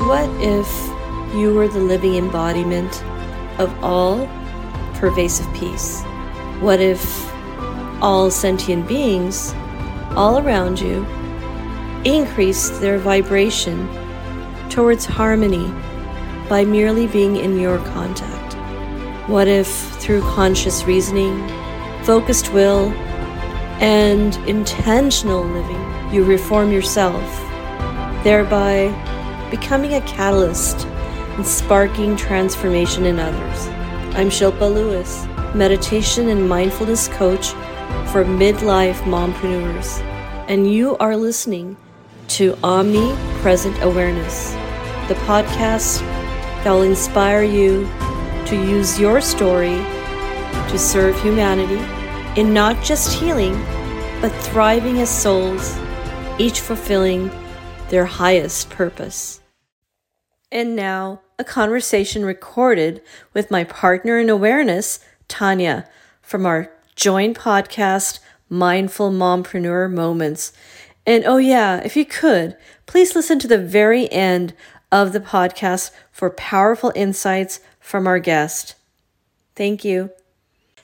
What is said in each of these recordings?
What if you were the living embodiment of all pervasive peace? What if all sentient beings all around you increased their vibration towards harmony by merely being in your contact? What if through conscious reasoning, focused will, and intentional living, you reform yourself, thereby becoming a catalyst and sparking transformation in others? I'm Shilpa Lewis, meditation and mindfulness coach for midlife mompreneurs, and you are listening to Omnipresent Awareness, the podcast that will inspire you to use your story to serve humanity in not just healing, but thriving as souls, each fulfilling their highest purpose. And now, a conversation recorded with my partner in awareness, Tanya, from our joint podcast, Mindful Mompreneur Moments. And oh, yeah, if you could, please listen to the very end of the podcast for powerful insights from our guest. Thank you.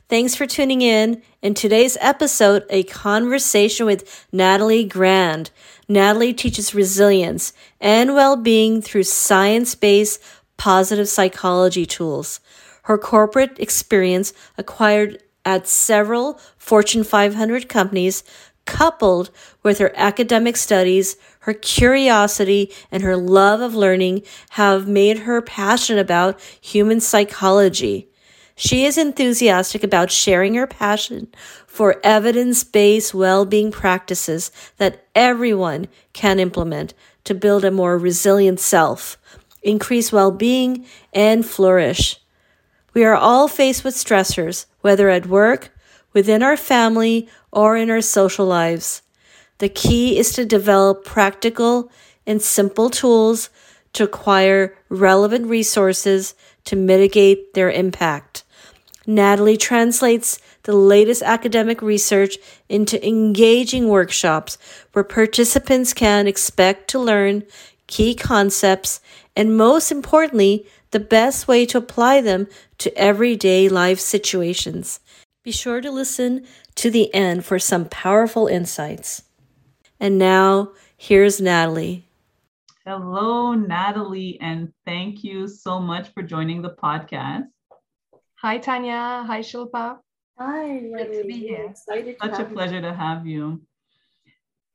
Thanks for tuning in. In today's episode, a conversation with Nathalie Grand. Nathalie teaches resilience and well being through science based positive psychology tools. Her corporate experience acquired at several Fortune 500 companies, coupled with her academic studies, her curiosity, and her love of learning, have made her passionate about human psychology. She is enthusiastic about sharing her passion for evidence based well being practices that everyone can implement to build a more resilient self, increase well being, and flourish. We are all faced with stressors, whether at work, within our family, or in our social lives. The key is to develop practical and simple tools to acquire relevant resources to mitigate their impact. Nathalie translates the latest academic research into engaging workshops where participants can expect to learn key concepts and, most importantly, the best way to apply them to everyday life situations. Be sure to listen to the end for some powerful insights. And now, here's Nathalie. Hello, Nathalie, and thank you so much for joining the podcast. Hi, Tanya. Hi, Shilpa. Hi, Good to be here. Excited Such a pleasure to have you.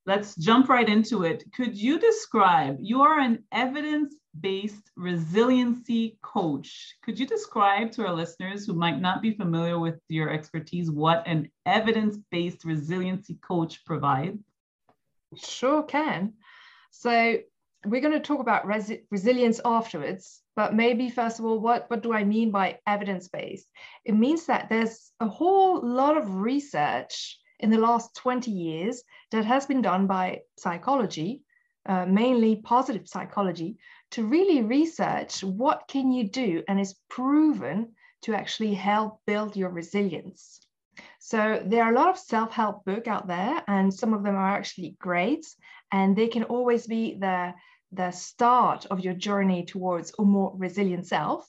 Let's jump right into it. Could you describe, you are an evidence based resiliency coach. Could you describe to our listeners who might not be familiar with your expertise what an evidence based resiliency coach provides? Sure can. So, we're going to talk about resi- resilience afterwards, but maybe first of all, what, what do I mean by evidence based? It means that there's a whole lot of research in the last 20 years that has been done by psychology, uh, mainly positive psychology, to really research what can you do and is proven to actually help build your resilience. So there are a lot of self-help book out there, and some of them are actually great, and they can always be the the start of your journey towards a more resilient self.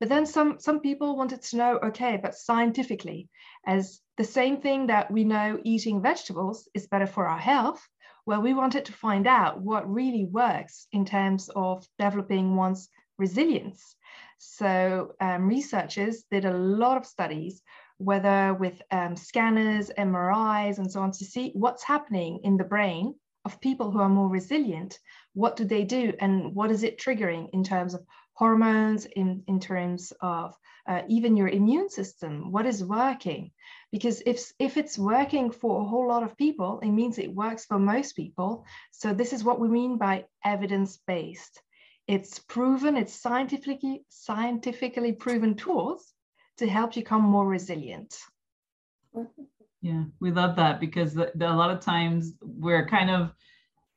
But then some some people wanted to know, okay, but scientifically, as the same thing that we know eating vegetables is better for our health, well, we wanted to find out what really works in terms of developing one's resilience. So um, researchers did a lot of studies, whether with um, scanners, MRIs, and so on, to see what's happening in the brain of people who are more resilient. What do they do, and what is it triggering in terms of hormones, in, in terms of uh, even your immune system? What is working? Because if, if it's working for a whole lot of people, it means it works for most people. So this is what we mean by evidence-based. It's proven, it's scientifically, scientifically proven tools to help you become more resilient. Yeah, we love that because the, the, a lot of times we're kind of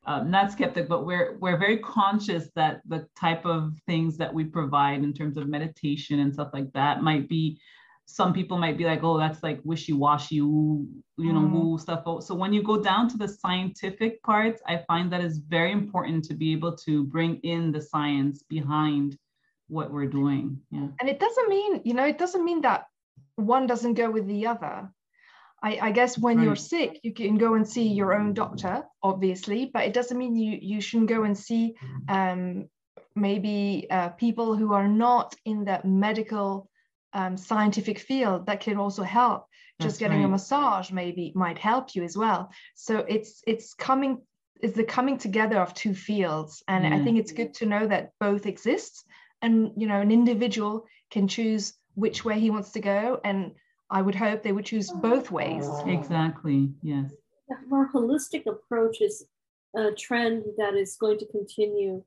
um, not skeptic, but we're we're very conscious that the type of things that we provide in terms of meditation and stuff like that might be some people might be like, oh, that's like wishy-washy, you know, mm. woo stuff. So when you go down to the scientific parts, I find that is very important to be able to bring in the science behind what we're doing. Yeah. And it doesn't mean, you know, it doesn't mean that one doesn't go with the other. I, I guess when right. you're sick, you can go and see your own doctor, obviously, but it doesn't mean you you shouldn't go and see um, maybe uh, people who are not in the medical um, scientific field that can also help. Just That's getting right. a massage maybe might help you as well. So it's it's coming it's the coming together of two fields, and I think it's good to know that both exist, and you know an individual can choose which way he wants to go and I would hope they would choose both ways. Exactly, yes. A more holistic approach is a trend that is going to continue.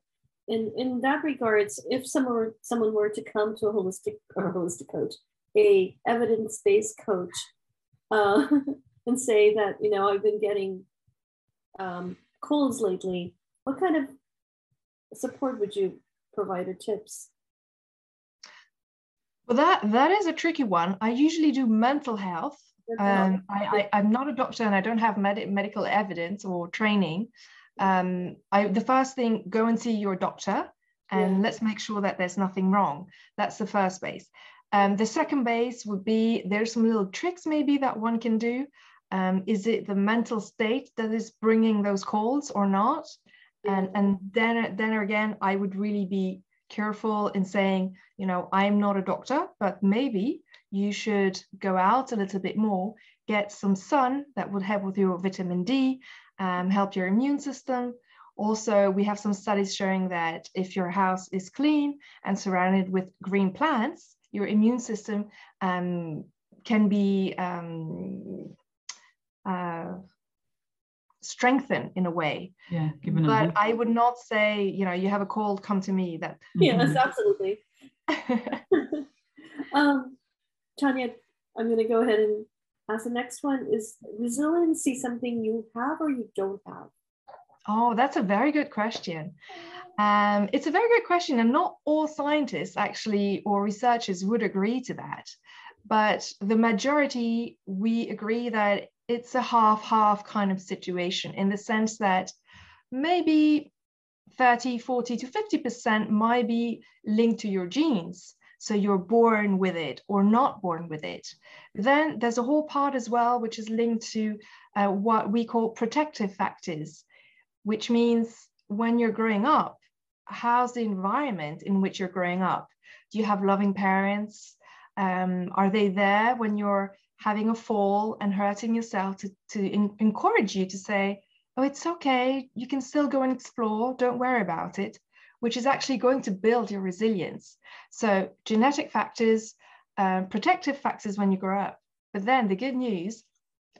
In, in that regards, if someone were, someone were to come to a holistic or holistic coach, a evidence-based coach, uh, and say that you know I've been getting um, colds lately, what kind of support would you provide or tips? Well, that that is a tricky one. I usually do mental health. Um, I, I, am not a doctor and I don't have med- medical evidence or training. Um, I, the first thing, go and see your doctor and yeah. let's make sure that there's nothing wrong. That's the first base. Um, the second base would be there's some little tricks maybe that one can do. Um, is it the mental state that is bringing those calls or not? And and then then again, I would really be careful in saying, you know, I'm not a doctor, but maybe you should go out a little bit more, get some sun that would help with your vitamin D, um, help your immune system. Also, we have some studies showing that if your house is clean and surrounded with green plants, your immune system um, can be um, uh, strengthen in a way. Yeah, given but I would not say, you know, you have a cold, come to me. That yes, mm-hmm. absolutely. um, Tanya, I'm going to go ahead and ask the next one: Is resiliency something you have or you don't have? Oh, that's a very good question. Um, it's a very good question, and not all scientists actually or researchers would agree to that. But the majority, we agree that it's a half half kind of situation in the sense that maybe 30, 40 to 50% might be linked to your genes. So you're born with it or not born with it. Then there's a whole part as well, which is linked to uh, what we call protective factors, which means when you're growing up, how's the environment in which you're growing up? Do you have loving parents? Um, are they there when you're having a fall and hurting yourself to, to in, encourage you to say, oh, it's okay, you can still go and explore, don't worry about it, which is actually going to build your resilience. So, genetic factors, um, protective factors when you grow up. But then the good news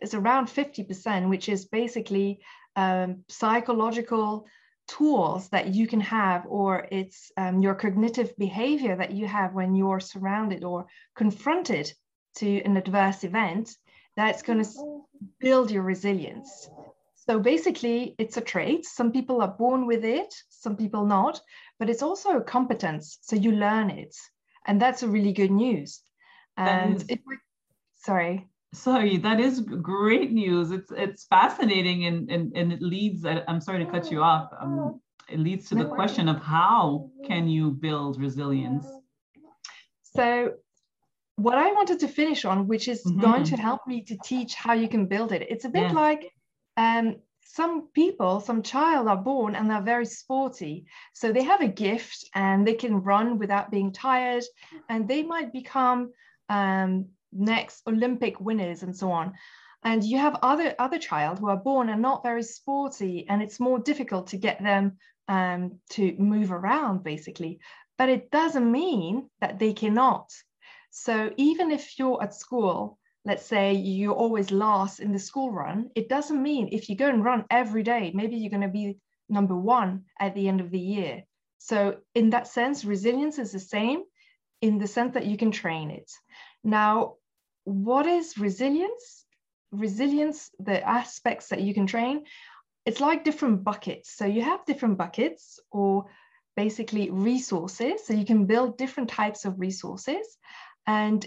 is around 50%, which is basically um, psychological tools that you can have, or it's um, your cognitive behavior that you have when you're surrounded or confronted to an adverse event, that's going to build your resilience. So basically, it's a trait. Some people are born with it, some people not, but it's also a competence. So you learn it. And that's a really good news. And we, sorry. Sorry, that is great news. It's it's fascinating and, and, and it leads, I'm sorry to cut you off. Um, it leads to the question of how can you build resilience? So what I wanted to finish on, which is mm-hmm. going to help me to teach how you can build it. It's a bit yeah. like um, some people, some child are born and they're very sporty. So they have a gift and they can run without being tired and they might become um, next Olympic winners and so on. And you have other other child who are born and not very sporty and it's more difficult to get them um, to move around basically. But it doesn't mean that they cannot so even if you're at school, let's say you're always last in the school run, it doesn't mean if you go and run every day, maybe you're going to be number one at the end of the year. So in that sense, resilience is the same in the sense that you can train it. Now, what is resilience? Resilience, the aspects that you can train, it's like different buckets. So you have different buckets or basically resources. So you can build different types of resources. And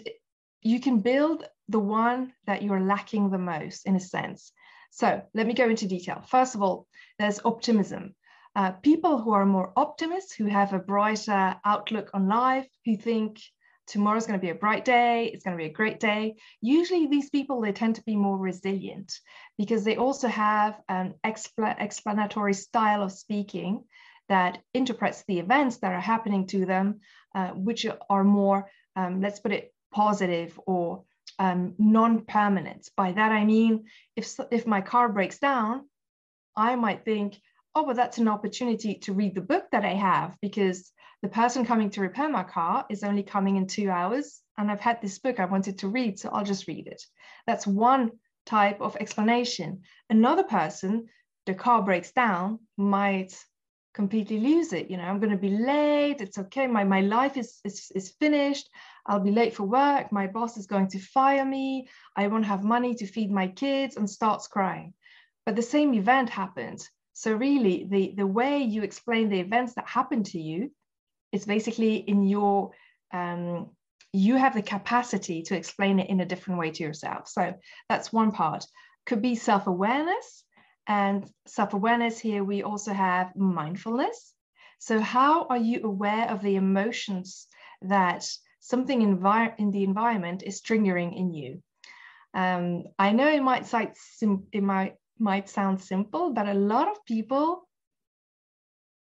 you can build the one that you're lacking the most in a sense. So let me go into detail. First of all, there's optimism. Uh, people who are more optimists, who have a brighter outlook on life, who think tomorrow's going to be a bright day, it's going to be a great day. Usually, these people they tend to be more resilient because they also have an expl- explanatory style of speaking that interprets the events that are happening to them, uh, which are more, um, let's put it, positive or um, non-permanent. By that I mean, if if my car breaks down, I might think, oh, well, that's an opportunity to read the book that I have because the person coming to repair my car is only coming in two hours, and I've had this book I wanted to read, so I'll just read it. That's one type of explanation. Another person, the car breaks down, might completely lose it. You know, I'm going to be late. It's okay. My, my life is, is, is finished. I'll be late for work. My boss is going to fire me. I won't have money to feed my kids and starts crying. But the same event happened. So really the, the way you explain the events that happen to you is basically in your, um, you have the capacity to explain it in a different way to yourself. So that's one part. Could be self-awareness and self-awareness here we also have mindfulness. So how are you aware of the emotions that something in the environment is triggering in you. Um, I know it might, sim- it might, might sound simple, but a lot of people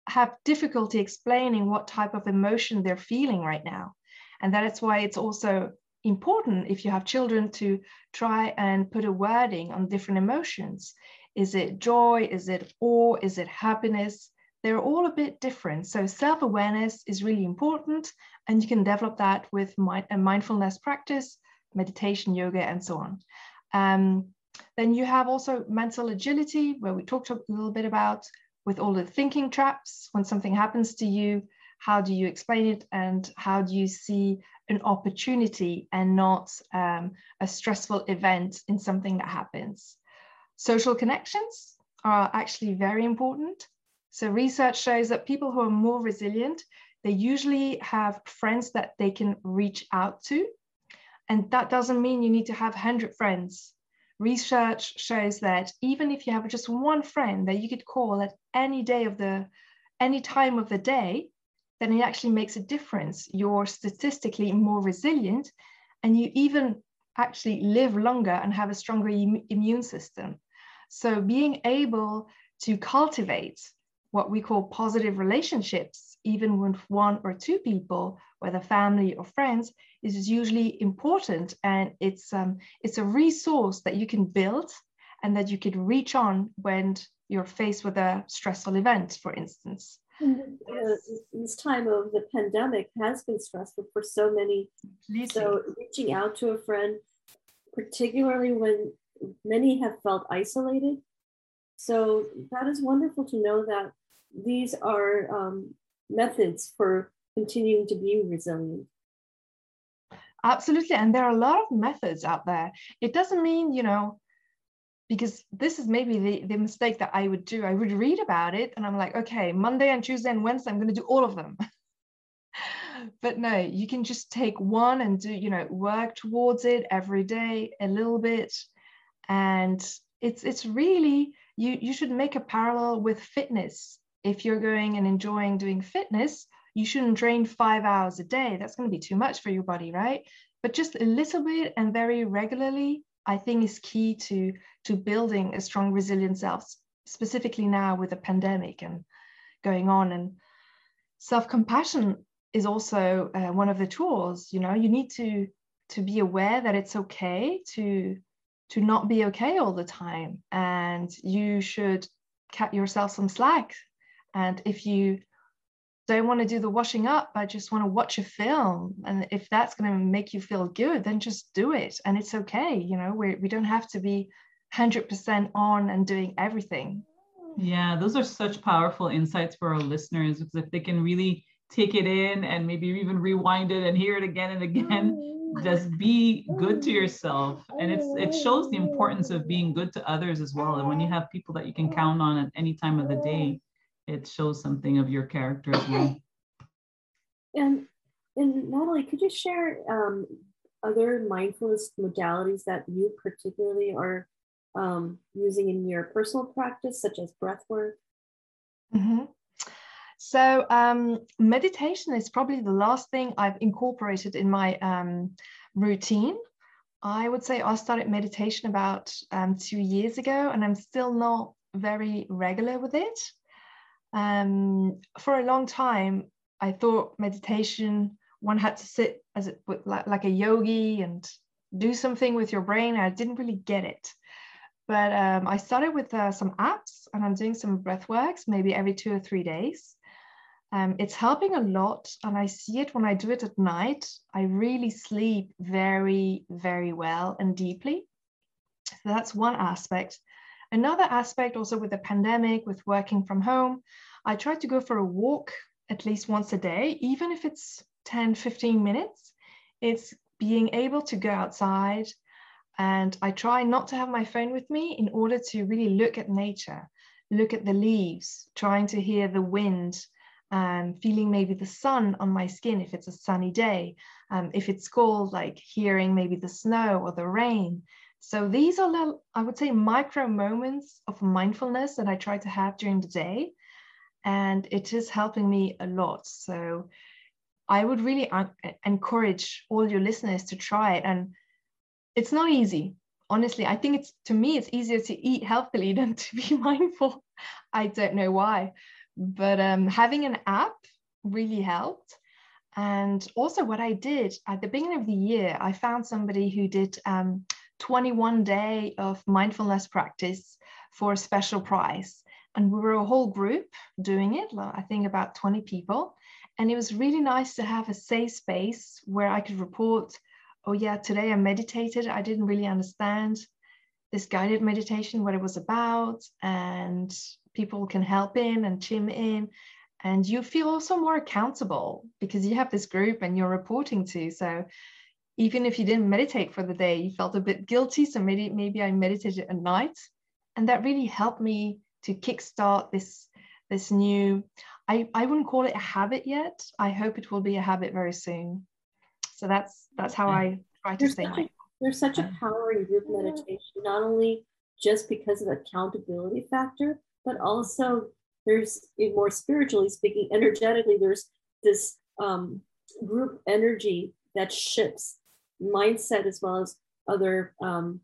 have difficulty explaining what type of emotion they're feeling right now. And that is why it's also important if you have children to try and put a wording on different emotions. Is it joy? Is it awe? Is it happiness? they're all a bit different. So self-awareness is really important, and you can develop that with a mindfulness practice, meditation, yoga, and so on. Um, then you have also mental agility, where we talked a little bit about with all the thinking traps. When something happens to you, how do you explain it, and how do you see an opportunity and not um, a stressful event in something that happens? Social connections are actually very important. So research shows that people who are more resilient, they usually have friends that they can reach out to. And that doesn't mean you need to have 100 friends. Research shows that even if you have just one friend that you could call at any day of the, any time of the day, then it actually makes a difference. You're statistically more resilient and you even actually live longer and have a stronger Im- immune system. So being able to cultivate what we call positive relationships, even with one or two people, whether family or friends, is usually important. And it's, um, it's a resource that you can build and that you can reach on when you're faced with a stressful event, for instance. Uh, this time of the pandemic has been stressful for so many. So reaching out to a friend, particularly when many have felt isolated. So that is wonderful to know that these are um, methods for continuing to be resilient. Absolutely. And there are a lot of methods out there. It doesn't mean, you know, because this is maybe the, the mistake that I would do. I would read about it and I'm like, okay, Monday and Tuesday and Wednesday, I'm going to do all of them. but no, you can just take one and do, you know, work towards it every day a little bit. And it's it's really you you should make a parallel with fitness if you're going and enjoying doing fitness, you shouldn't train five hours a day. That's going to be too much for your body, right? But just a little bit and very regularly, I think is key to, to building a strong, resilient self, specifically now with the pandemic and going on. And self compassion is also uh, one of the tools. You know, you need to to be aware that it's okay to to not be okay all the time, and you should cut yourself some slack and if you don't want to do the washing up, I just want to watch a film. And if that's going to make you feel good, then just do it. And it's okay. You know, we, we don't have to be 100% on and doing everything. Yeah, those are such powerful insights for our listeners because if they can really take it in and maybe even rewind it and hear it again and again, mm-hmm. Just be good to yourself. And it's it shows the importance of being good to others as well. And when you have people that you can count on at any time of the day, it shows something of your character as well. And and Nathalie, could you share um, other mindfulness modalities that you particularly are um, using in your personal practice, such as breath work? Mm-hmm. So, um, meditation is probably the last thing I've incorporated in my um, routine. I would say I started meditation about um, two years ago, and I'm still not very regular with it. Um, for a long time, I thought meditation one had to sit as it like, like a yogi and do something with your brain. I didn't really get it. But um, I started with uh, some apps and I'm doing some breath works maybe every two or three days. Um, it's helping a lot. And I see it when I do it at night. I really sleep very, very well and deeply. So that's one aspect. Another aspect, also with the pandemic, with working from home, I try to go for a walk at least once a day, even if it's 10, 15 minutes. It's being able to go outside, and I try not to have my phone with me in order to really look at nature, look at the leaves, trying to hear the wind, um, feeling maybe the sun on my skin if it's a sunny day. Um, if it's cold, like hearing maybe the snow or the rain. So these are, I would say, micro moments of mindfulness that I try to have during the day. And it is helping me a lot. So I would really encourage all your listeners to try it. And it's not easy honestly i think it's to me it's easier to eat healthily than to be mindful i don't know why but um, having an app really helped. And also what i did at the beginning of the year i found somebody who did um, 21 day of mindfulness practice for a special price. And we were a whole group doing it i think about 20 people. And it was really nice to have a safe space where i could report oh yeah, today I meditated. I didn't really understand this guided meditation, what it was about, and people can help in and chime in. And you feel also more accountable because you have this group and you're reporting to. So even if you didn't meditate for the day, you felt a bit guilty. So maybe maybe I meditated at night. And that really helped me to kickstart this this new I, I wouldn't call it a habit yet. I hope it will be a habit very soon. So that's that's how I try to there's stay mindful. There's such a power in group meditation, not only just because of the accountability factor, but also there's more spiritually speaking, energetically, there's this um, group energy that shifts mindset as well as other um,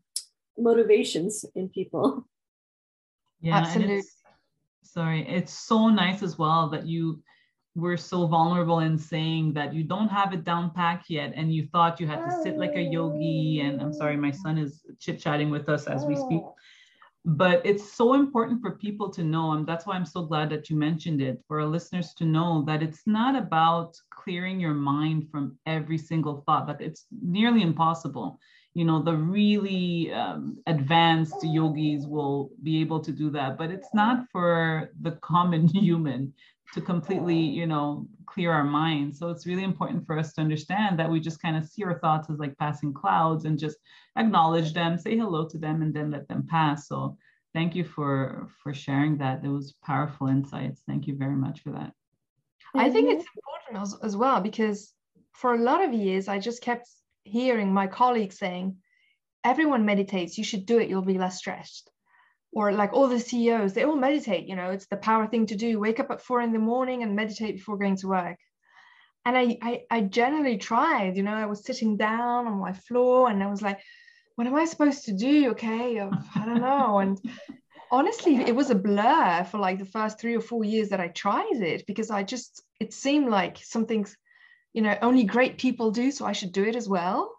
motivations in people. Yeah, absolutely. It's, sorry, it's so nice as well that you we're so vulnerable in saying that you don't have it down packed yet and you thought you had to sit like a yogi and i'm sorry my son is chit chatting with us as we speak but it's so important for people to know and that's why i'm so glad that you mentioned it for our listeners to know that it's not about clearing your mind from every single thought that it's nearly impossible. You know the really um, advanced yogis will be able to do that but it's not for the common human to completely, you know, clear our minds. So it's really important for us to understand that we just kind of see our thoughts as like passing clouds and just acknowledge them, say hello to them, and then let them pass. So thank you for for sharing that. It was powerful insights. Thank you very much for that. I think it's important as, as well because for a lot of years I just kept hearing my colleagues saying, everyone meditates, you should do it, you'll be less stressed or like all the CEOs, they all meditate, you know, it's the power thing to do. Wake up at four in the morning and meditate before going to work. And I, I, I generally tried, you know, I was sitting down on my floor and I was like, what am I supposed to do? Okay, I don't know. And honestly, it was a blur for like the first three or four years that I tried it because I just, it seemed like something's, you know, only great people do, so I should do it as well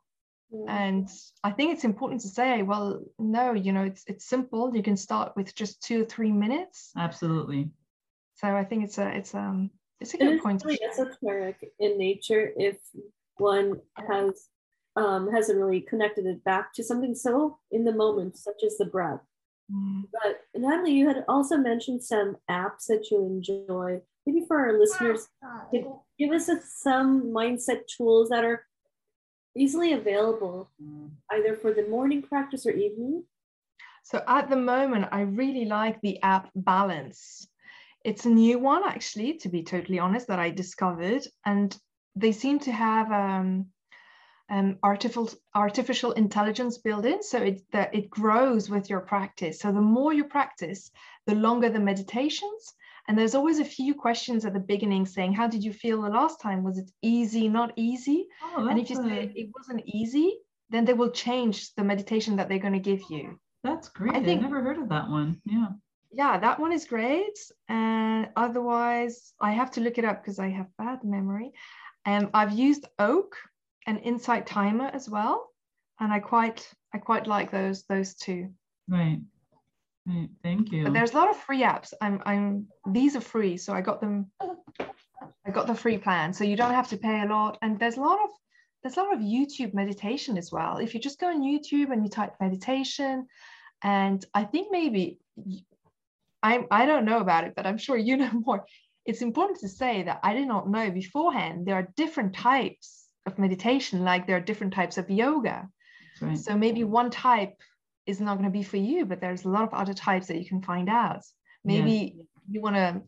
and i think it's important to say well no you know it's it's simple. You can start with just two or three minutes. Absolutely. So i think it's a it's um it's a good it's point really esoteric in nature if one has um hasn't really connected it back to something so in the moment such as the breath. Mm. but nathalie you had also mentioned some apps that you enjoy. Maybe for our listeners give us a, some mindset tools that are easily available either for the morning practice or evening? So at the moment, I really like the app Balance. It's a new one, actually, to be totally honest, that I discovered. And they seem to have um, um, artificial artificial intelligence built in, so it that it grows with your practice. So the more you practice, the longer the meditations. And there's always a few questions at the beginning saying, "How did you feel the last time? Was it easy? Not easy?" Oh, and if you say it wasn't easy, then they will change the meditation that they're going to give you. that's great. I think- never heard of that one. Yeah. Yeah, that one is great. And otherwise, I have to look it up because I have bad memory. Um, I've used Oak and Insight Timer as well, and I quite I quite like those those two. Right. Right. Thank you. But there's a lot of free apps. I'm I'm these are free, so I got them. I got the free plan, so you don't have to pay a lot. And there's a lot of there's a lot of YouTube meditation as well. If you just go on YouTube and you type meditation, and I think maybe I'm I don't know about it, but I'm sure you know more. It's important to say that I did not know beforehand there are different types of meditation, like there are different types of yoga. Right. So maybe one type is not going to be for you, but there's a lot of other types that you can find out. Maybe you want to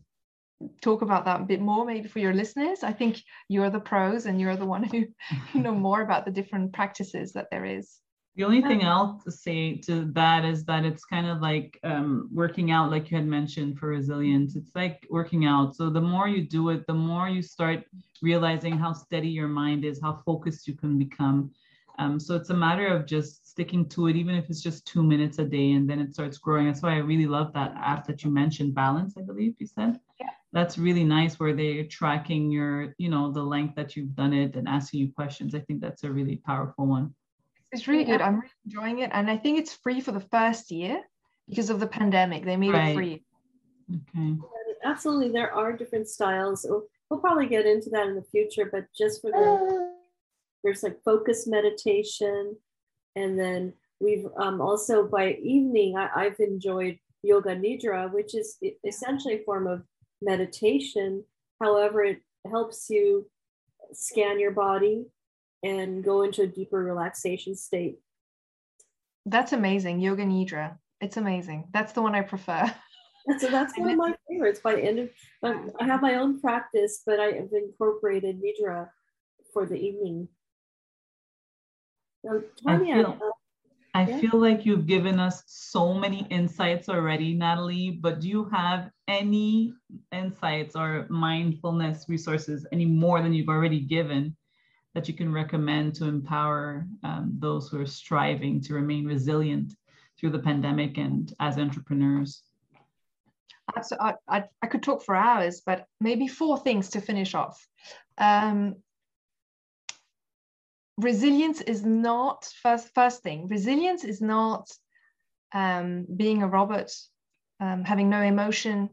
talk about that a bit more, maybe for your listeners. I think you're the pros and you're the one who who know more about the different practices that there is. The only thing else to say to that is that it's kind of like um, working out, like you had mentioned for resilience. It's like working out. So the more you do it, the more you start realizing how steady your mind is, how focused you can become. Um, so it's a matter of just sticking to it, even if it's just two minutes a day, and then it starts growing. That's why I really love that app that you mentioned, Balance, I believe you said. Yeah. That's really nice where they're tracking your, you know, the length that you've done it and asking you questions. I think that's a really powerful one. It's really good. I'm really enjoying it. And I think it's free for the first year because of the pandemic. They made Right. it free. Okay. Absolutely, there are different styles. We'll, we'll probably get into that in the future, but just for the there's like focus meditation, and then we've um, also by evening I, I've enjoyed yoga nidra, which is essentially a form of meditation. However, it helps you scan your body and go into a deeper relaxation state. That's amazing. Yoga Nidra. It's amazing. That's the one I prefer. So that's one of my favorites. By end of, um, I have my own practice, but I have incorporated nidra for the evening. I Tanya, feel- I Yeah. feel like you've given us so many insights already, Nathalie, but do you have any insights or mindfulness resources, any more than you've already given, that you can recommend to empower um, those who are striving to remain resilient through the pandemic and as entrepreneurs? Abso- I, I, I could talk for hours, but maybe four things to finish off. Um, resilience is not first first thing. Resilience is not um, being a robot, um, having no emotion,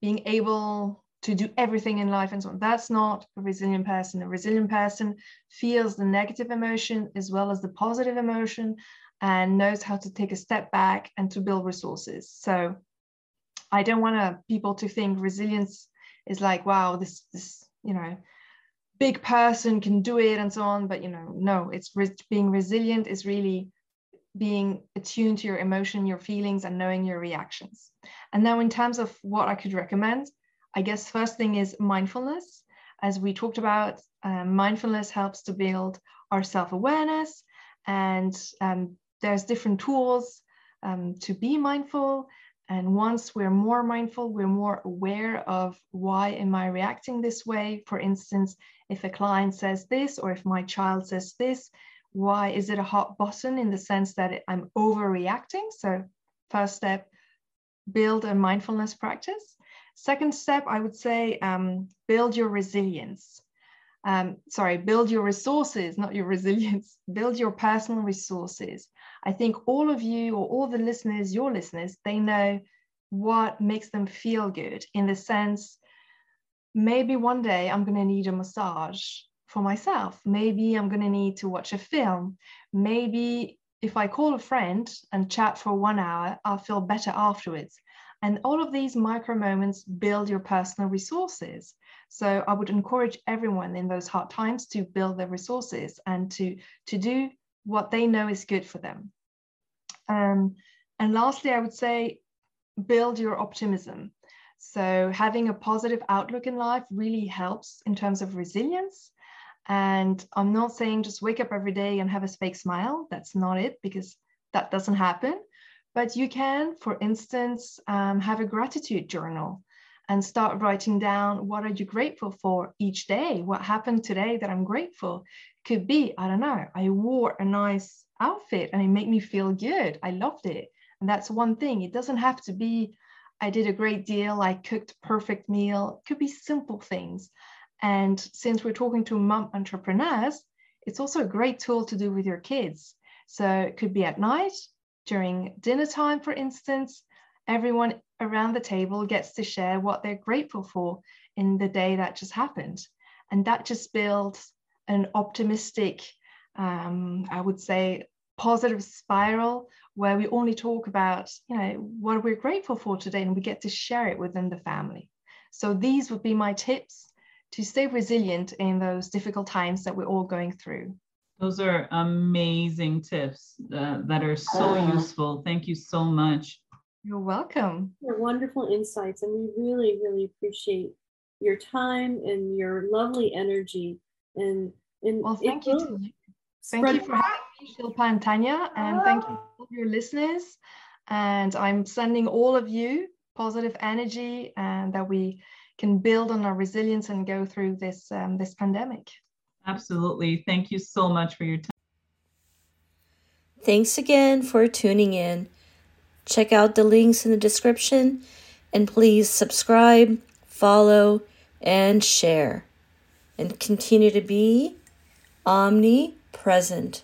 being able to do everything in life and so on. That's not a resilient person. A resilient person feels the negative emotion as well as the positive emotion and knows how to take a step back and to build resources. So I don't want to, people to think resilience is like, wow, this, this, you know, big person can do it and so on. But, you know, no, it's re- being resilient is really being attuned to your emotion, your feelings, and knowing your reactions. And now, in terms of what I could recommend, I guess first thing is mindfulness. As we talked about, um, mindfulness helps to build our self awareness, and um, there's different tools um, to be mindful. And once we're more mindful, we're more aware of why am I reacting this way? For instance, if a client says this, or if my child says this, why is it a hot button in the sense that I'm overreacting? So, first step, build a mindfulness practice. Second step, I would say, um, build your resilience. Um, sorry, build your resources, not your resilience. Build your personal resources. I think all of you or all the listeners, your listeners, they know what makes them feel good in the sense maybe one day I'm going to need a massage for myself. Maybe I'm going to need to watch a film. Maybe if I call a friend and chat for one hour, I'll feel better afterwards. And all of these micro moments build your personal resources. So I would encourage everyone in those hard times to build their resources and to, to do what they know is good for them. Um, and lastly, I would say build your optimism. So having a positive outlook in life really helps in terms of resilience. And I'm not saying just wake up every day and have a fake smile. That's not it because that doesn't happen. But you can, for instance, um, have a gratitude journal and start writing down what are you grateful for each day? What happened today that I'm grateful? Could be, I don't know, I wore a nice outfit and it made me feel good. I loved it. And that's one thing. It doesn't have to be, I did a great deal, I cooked perfect meal. It could be simple things. And since we're talking to mom entrepreneurs, it's also a great tool to do with your kids. So it could be at night, during dinner time, for instance, everyone around the table gets to share what they're grateful for in the day that just happened. And that just builds an optimistic, um, I would say, positive spiral where we only talk about, you know, what we're grateful for today and we get to share it within the family. So these would be my tips to stay resilient in those difficult times that we're all going through. Those are amazing tips uh, that are so uh, useful. Thank you so much. You're welcome. Your wonderful insights, and we really, really appreciate your time and your lovely energy. And, and well, thank you. Thank you for having me, Shilpa and Tanya, and thank you to all your listeners. And I'm sending all of you positive energy, and that we can build on our resilience and go through this um, this pandemic. Absolutely. Thank you so much for your time. Thanks again for tuning in. Check out the links in the description and please subscribe, follow, and share. And continue to be omnipresent.